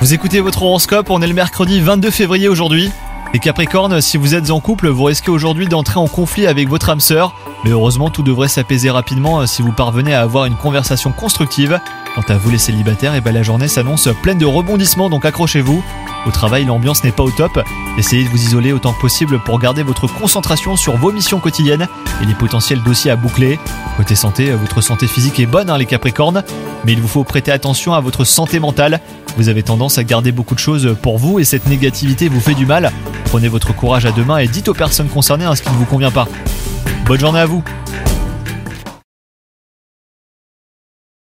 Vous écoutez votre horoscope, on est le mercredi 22 février aujourd'hui. Les Capricornes, si vous êtes en couple, vous risquez aujourd'hui d'entrer en conflit avec votre âme sœur, mais heureusement tout devrait s'apaiser rapidement euh, si vous parvenez à avoir une conversation constructive. Quant à vous les célibataires, et ben la journée s'annonce pleine de rebondissements, donc accrochez-vous. Au travail, l'ambiance n'est pas au top. Essayez de vous isoler autant que possible pour garder votre concentration sur vos missions quotidiennes et les potentiels dossiers à boucler. Côté santé, votre santé physique est bonne, hein, les Capricornes, mais il vous faut prêter attention à votre santé mentale. Vous avez tendance à garder beaucoup de choses pour vous et cette négativité vous fait du mal. Prenez votre courage à deux mains et dites aux personnes concernées hein, ce qui ne vous convient pas. Bonne journée à vous